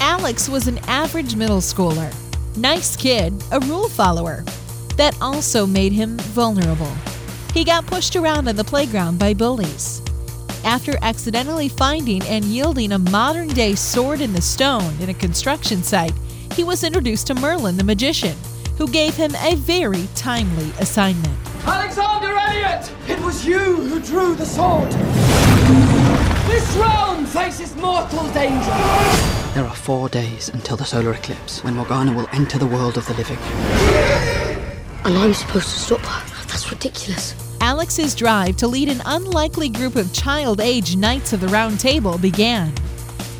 Alex was an average middle schooler. Nice kid, a rule follower. That also made him vulnerable. He got pushed around on the playground by bullies. After accidentally finding and yielding a modern day sword in the stone in a construction site, he was introduced to Merlin the magician, who gave him a very timely assignment. Alexander Elliot! It was you who drew the sword! This realm faces mortal danger! There are four days until the solar eclipse, when Morgana will enter the world of the living. And I'm supposed to stop her? That's ridiculous. Alex's drive to lead an unlikely group of child age Knights of the Round Table began.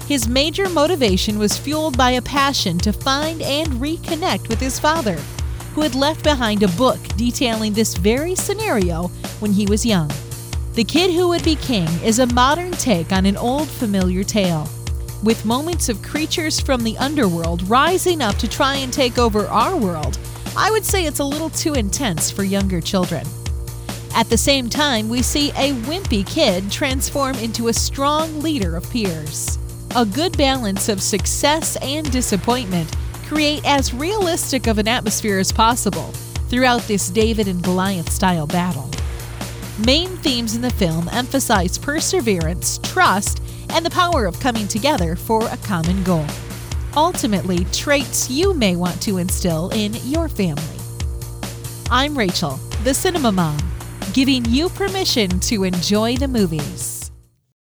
His major motivation was fueled by a passion to find and reconnect with his father, who had left behind a book detailing this very scenario when he was young. The Kid Who Would Be King is a modern take on an old familiar tale, with moments of creatures from the underworld rising up to try and take over our world. I would say it's a little too intense for younger children. At the same time, we see a wimpy kid transform into a strong leader of peers. A good balance of success and disappointment create as realistic of an atmosphere as possible throughout this David and Goliath style battle. Main themes in the film emphasize perseverance, trust, and the power of coming together for a common goal. Ultimately, traits you may want to instill in your family. I'm Rachel, the Cinema Mom, giving you permission to enjoy the movies.